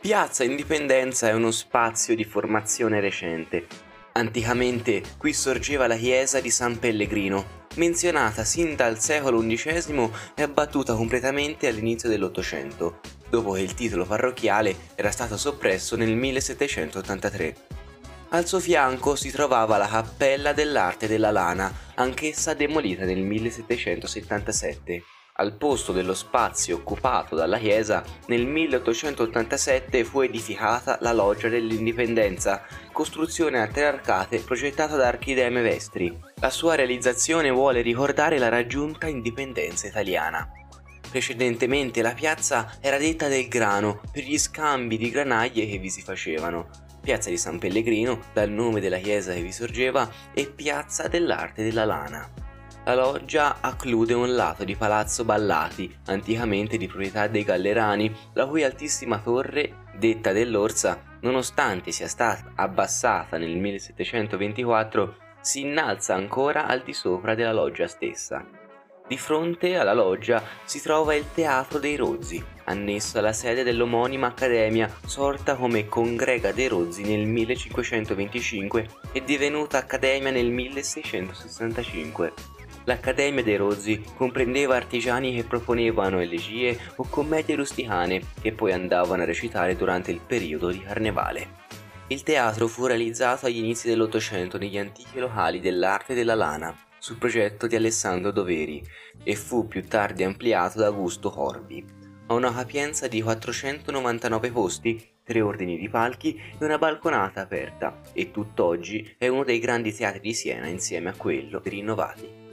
Piazza Indipendenza è uno spazio di formazione recente. Anticamente qui sorgeva la chiesa di San Pellegrino, menzionata sin dal secolo XI e abbattuta completamente all'inizio dell'Ottocento, dopo che il titolo parrocchiale era stato soppresso nel 1783. Al suo fianco si trovava la Cappella dell'Arte della Lana, anch'essa demolita nel 1777. Al posto dello spazio occupato dalla chiesa, nel 1887 fu edificata la Loggia dell'Indipendenza, costruzione a tre arcate progettata da Archideme Vestri. La sua realizzazione vuole ricordare la raggiunta indipendenza italiana. Precedentemente la piazza era detta del grano per gli scambi di granaglie che vi si facevano. Piazza di San Pellegrino, dal nome della chiesa che vi sorgeva, e Piazza dell'Arte della Lana. La loggia acclude un lato di Palazzo Ballati, anticamente di proprietà dei Gallerani, la cui altissima torre, detta dell'Orsa, nonostante sia stata abbassata nel 1724, si innalza ancora al di sopra della loggia stessa. Di fronte alla loggia si trova il Teatro dei Rozzi, annesso alla sede dell'omonima accademia, sorta come Congrega dei Rozzi nel 1525 e divenuta accademia nel 1665. L'Accademia dei Rozzi comprendeva artigiani che proponevano elegie o commedie rusticane che poi andavano a recitare durante il periodo di carnevale. Il teatro fu realizzato agli inizi dell'Ottocento negli antichi locali dell'arte della lana, sul progetto di Alessandro Doveri e fu più tardi ampliato da Augusto Corbi. Ha una capienza di 499 posti, tre ordini di palchi e una balconata aperta e tutt'oggi è uno dei grandi teatri di Siena insieme a quello rinnovati.